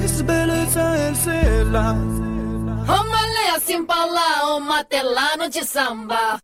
This beleza é ser lá. Uma lei assim pra lá, de samba.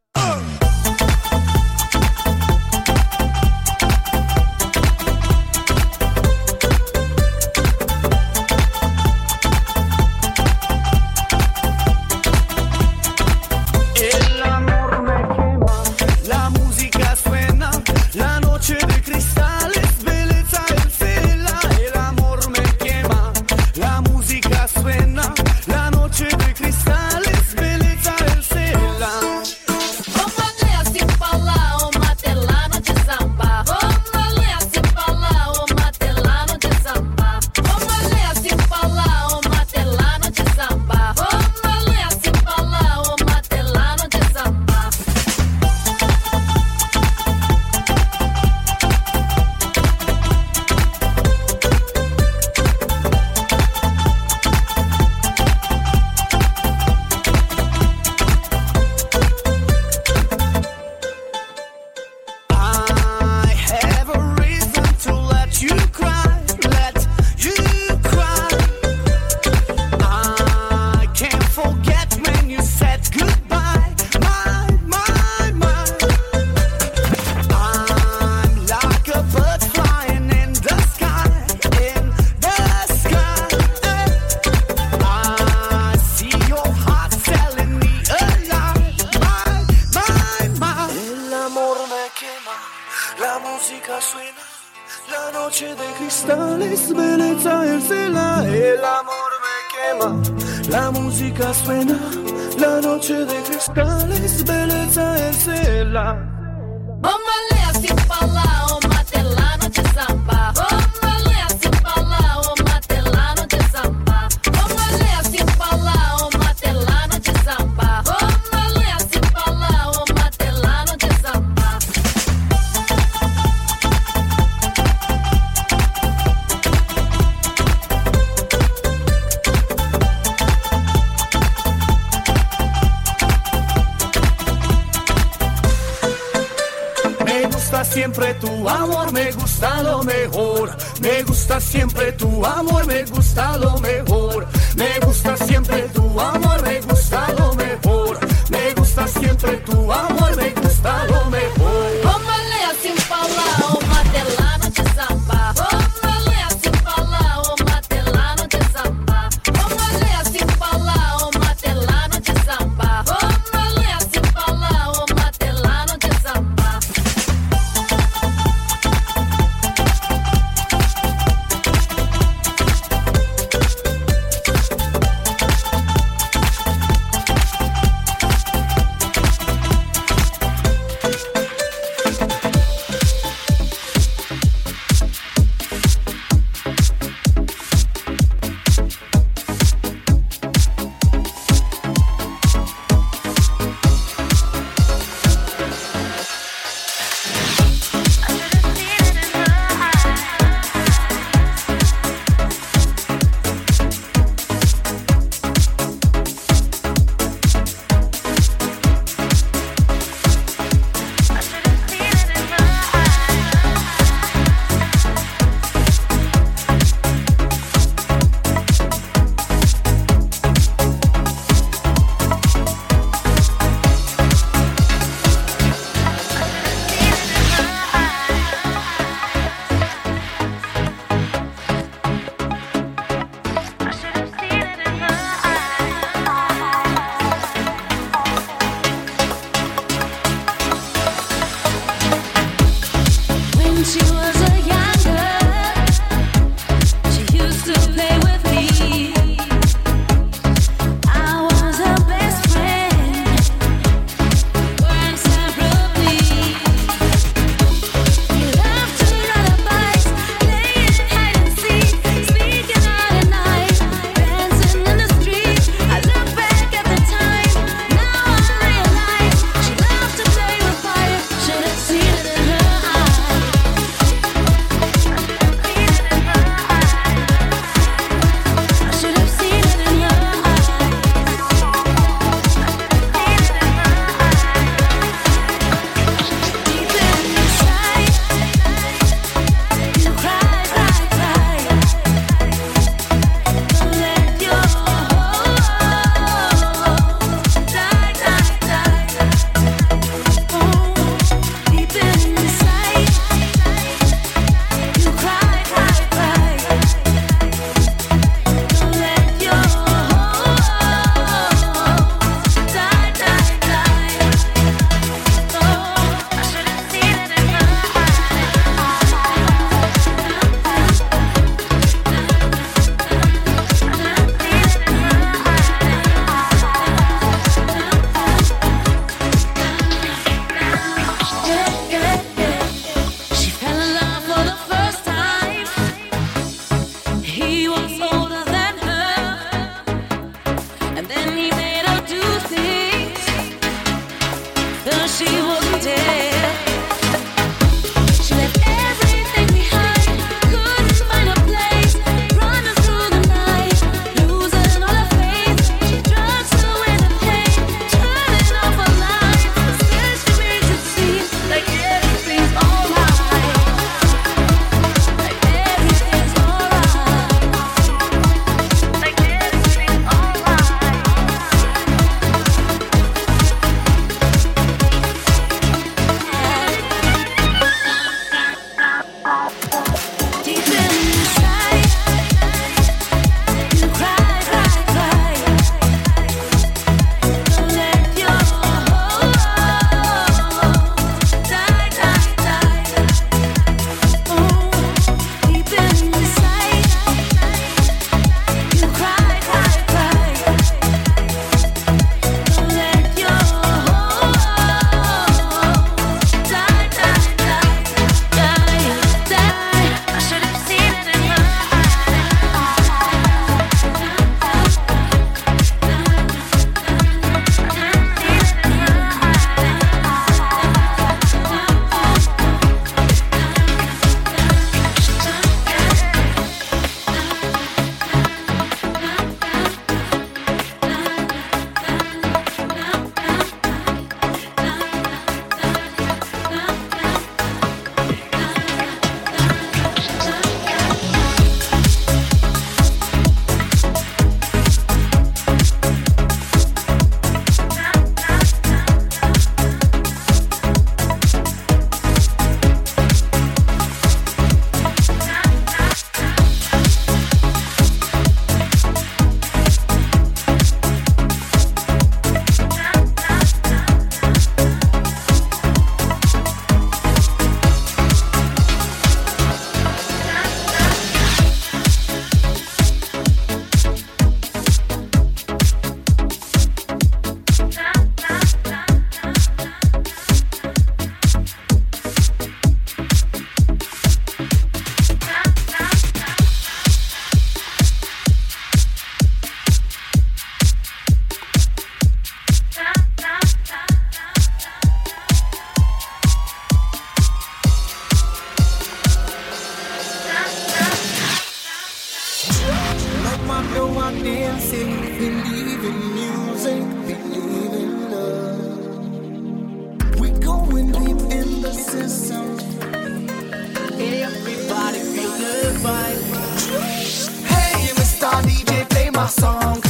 Mamãe ler sem falar. amor me gusta lo mejor. Me gusta siempre tu amor, me gusta lo mejor. Me gusta siempre tu No, I'm dancing, Believe in music, believe in love. We're going deep in the system. Everybody feel the vibe. Hey, Mr. DJ, play my song.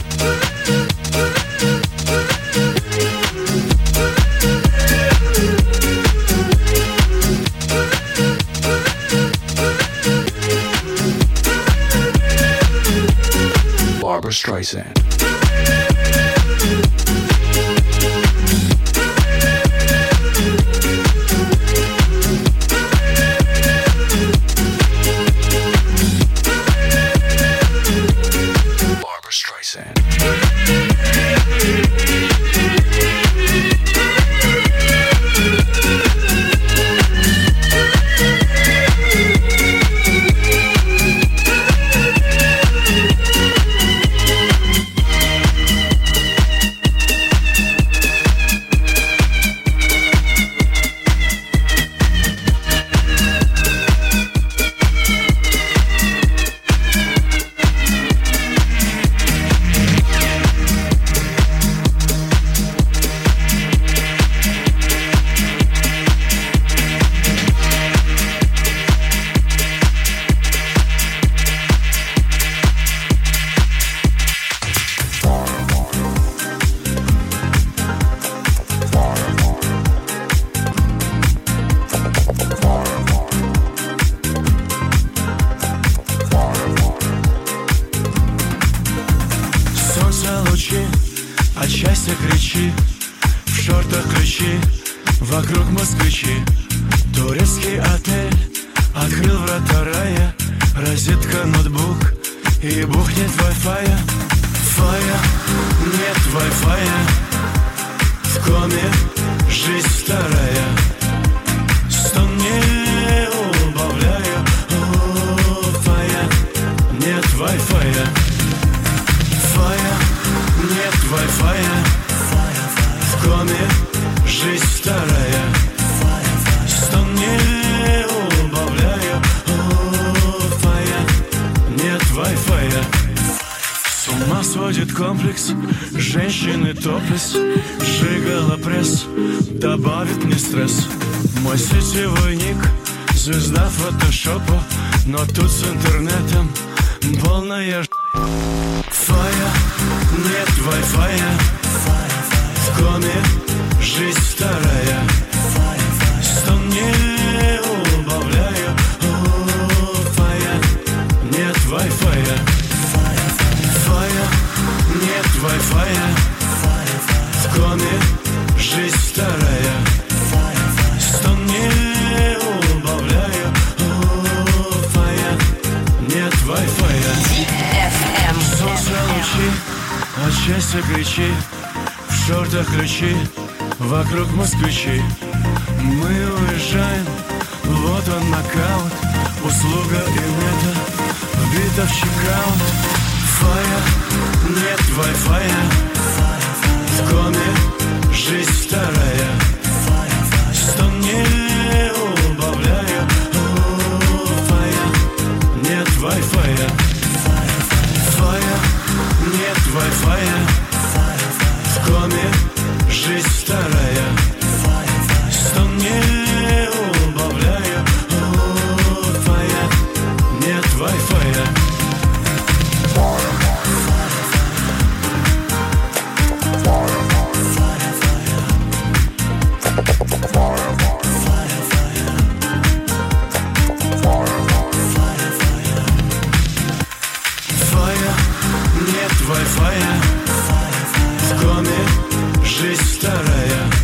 Streisand. Звезда фотошопа Но тут с интернетом Полная. Фая, нет Wi-Fi В коме жизнь вторая. Стон не убавляю? О, Фая, нет Wi-Fi Фая, нет Wi-Fi В коме жизнь вторая счастья кричи В шортах ключи, вокруг москвичи. Мы уезжаем, вот он нокаут Услуга и мета, вбита в чекаут. Фая, нет Wi-Fi В коме жизнь вторая. Стон не убавляю? Фая, нет Wi-Fi Фая, нет Wi-Fi В коме жизнь вторая. Стон не доме жизнь вторая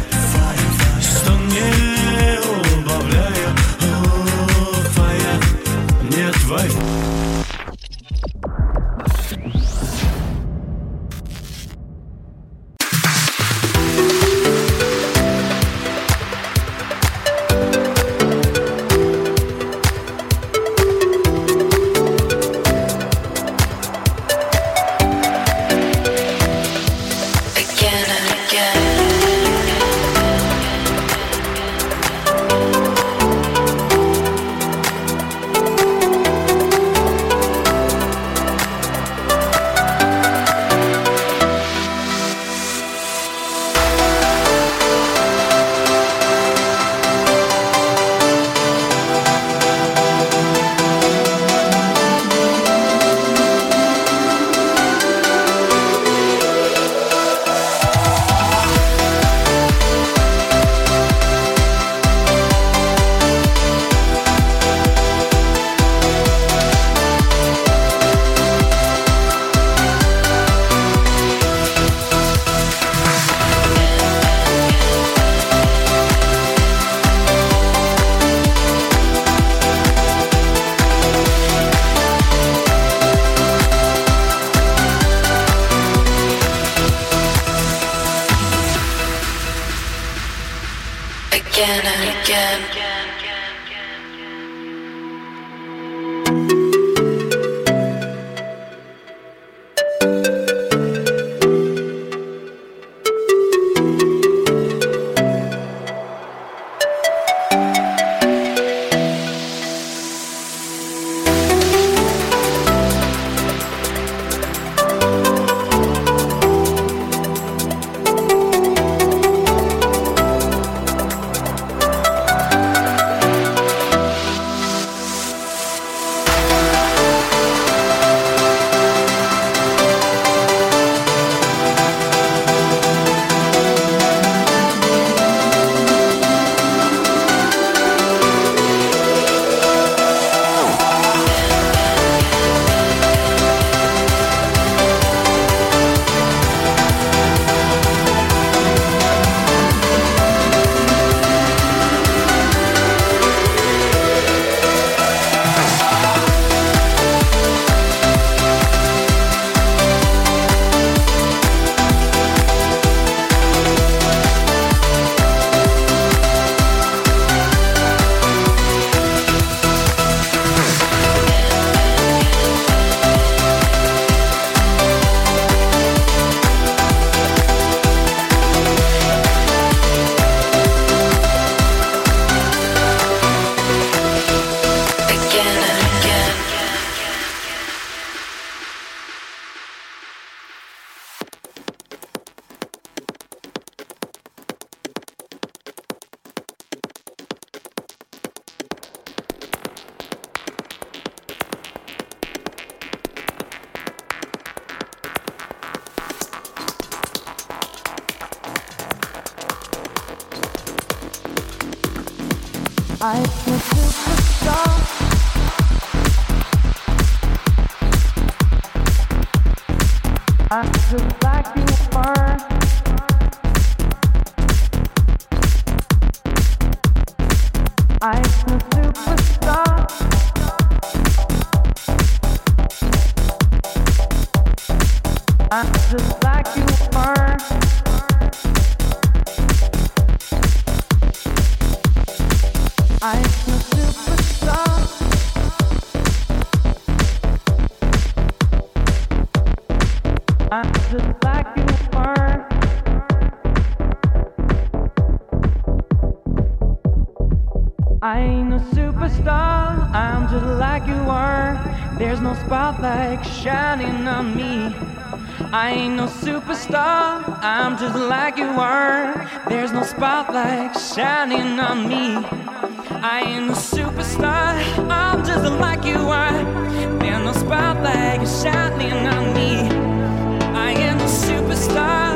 on me. I ain't no superstar, I'm just like you are. There's no spotlight shining on me. I ain't no superstar, I'm just like you are. There's no spotlight shining on me. I ain't no superstar.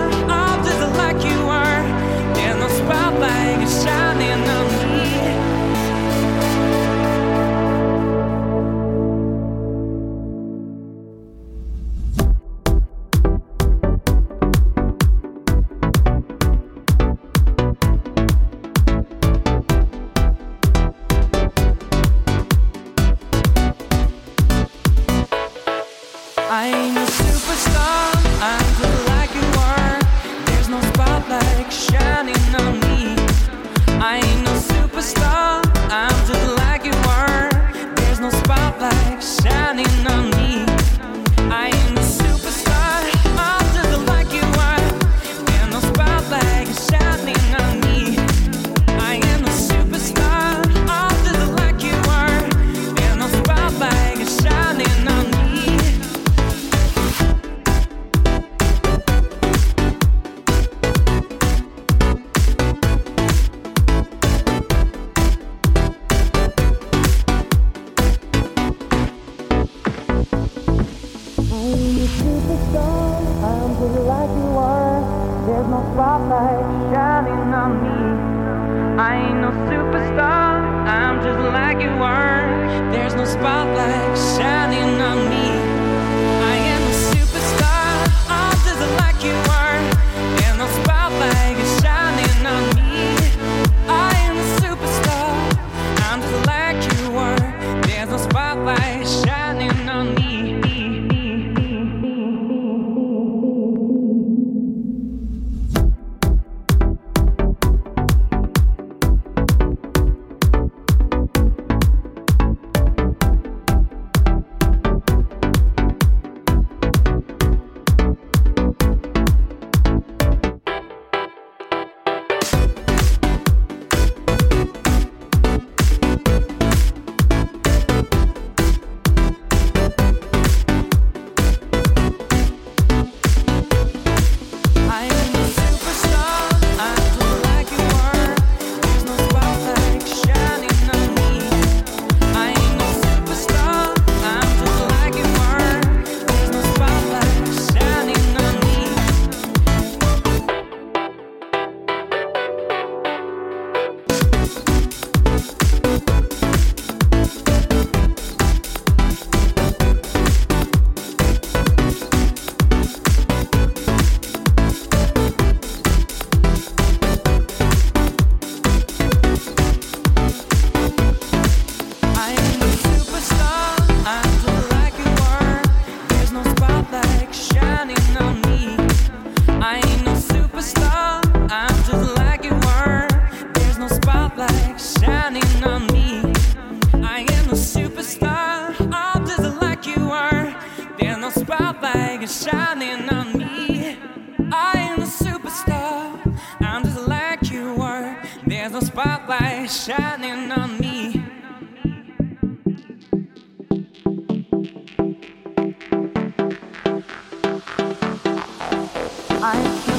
I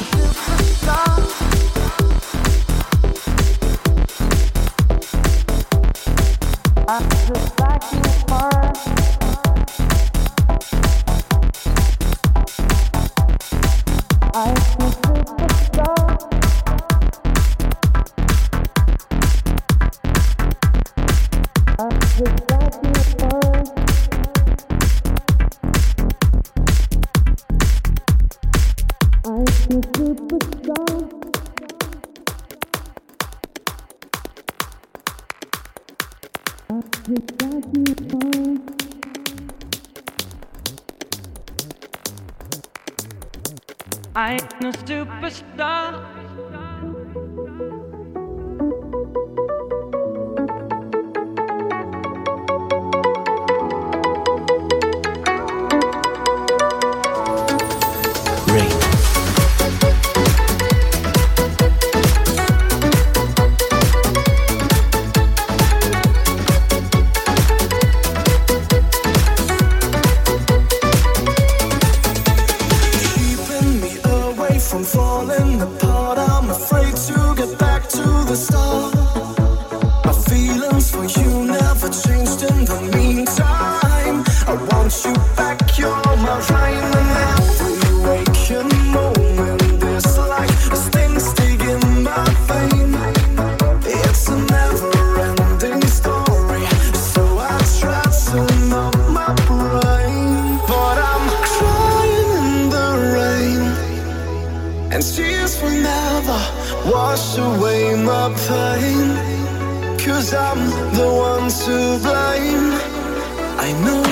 my pain Cause I'm the one to blame. I know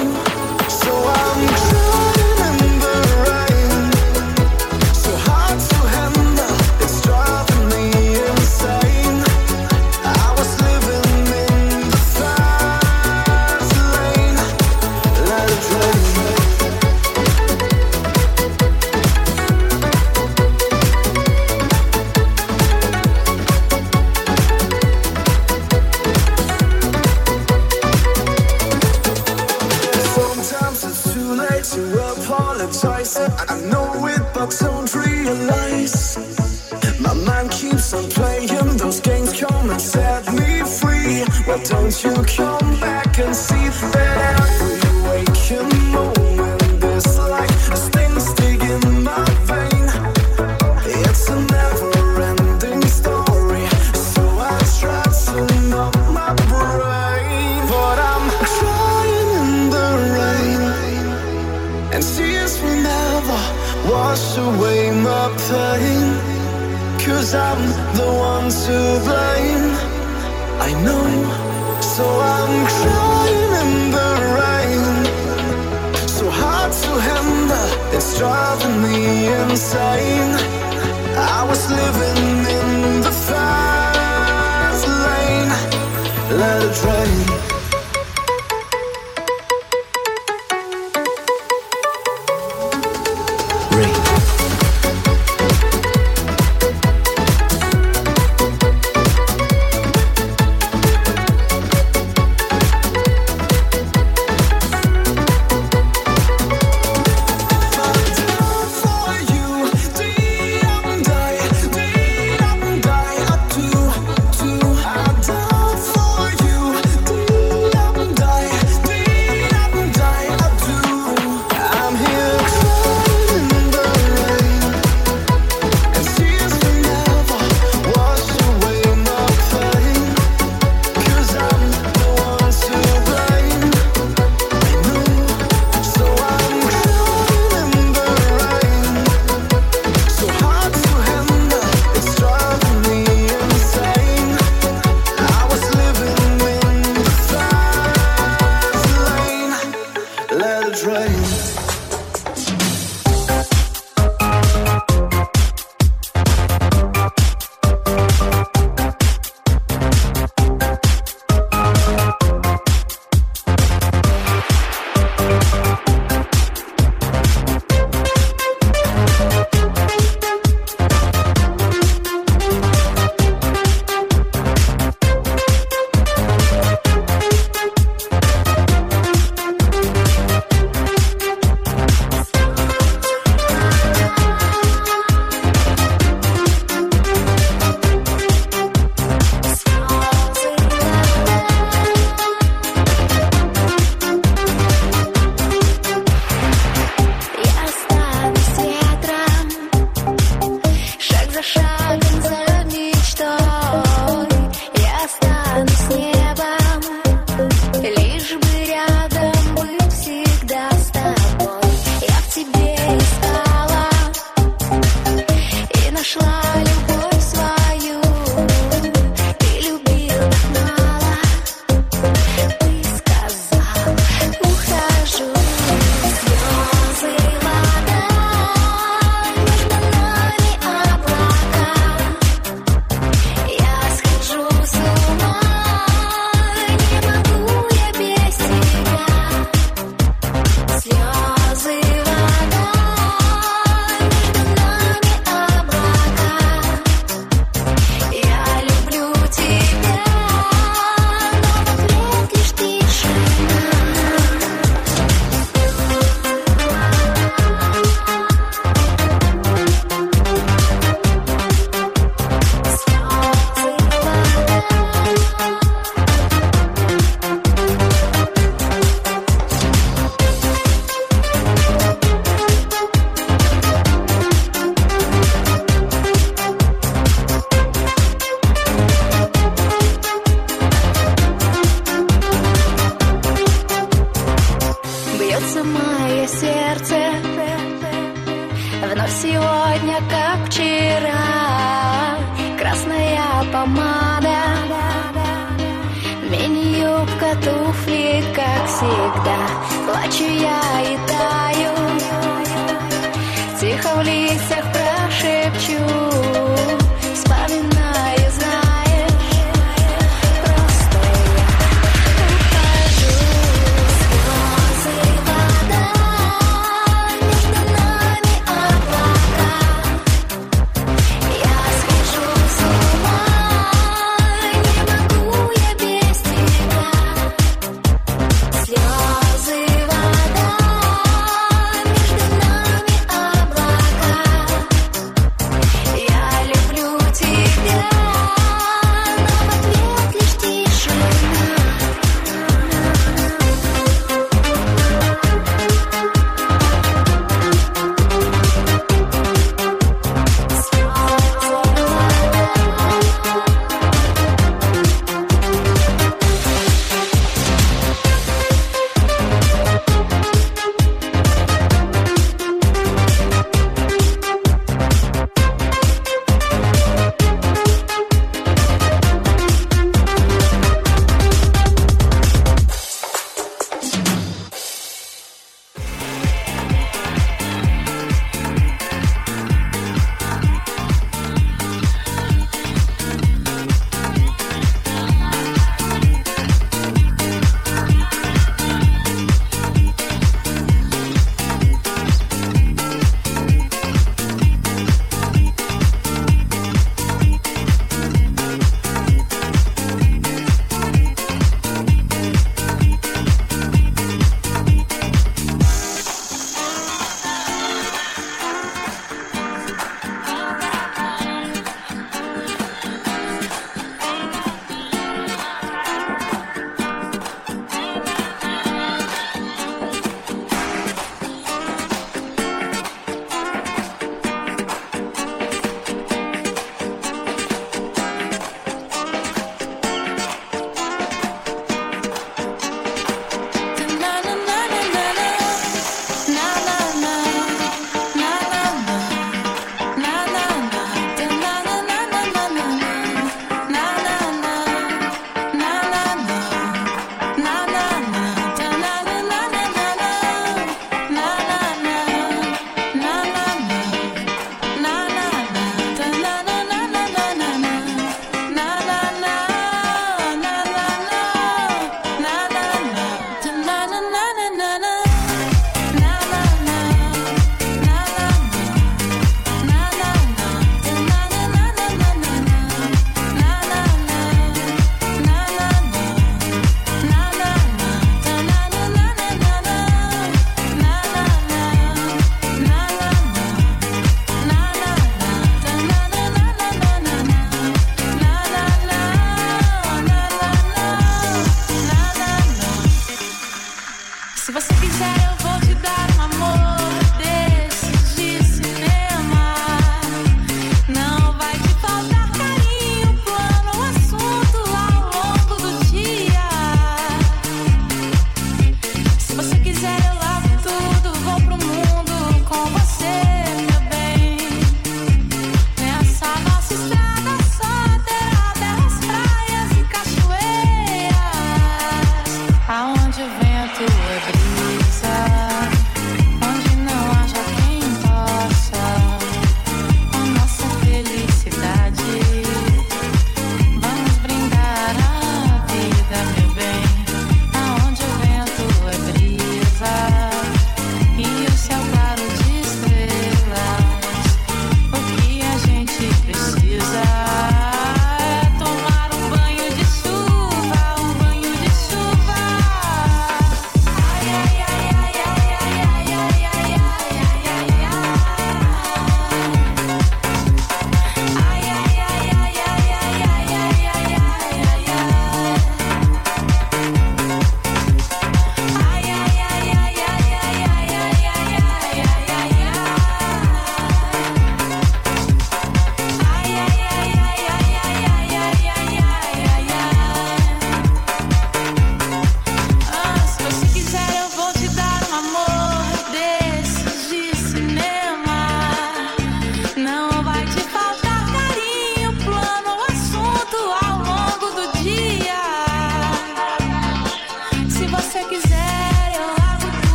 去压抑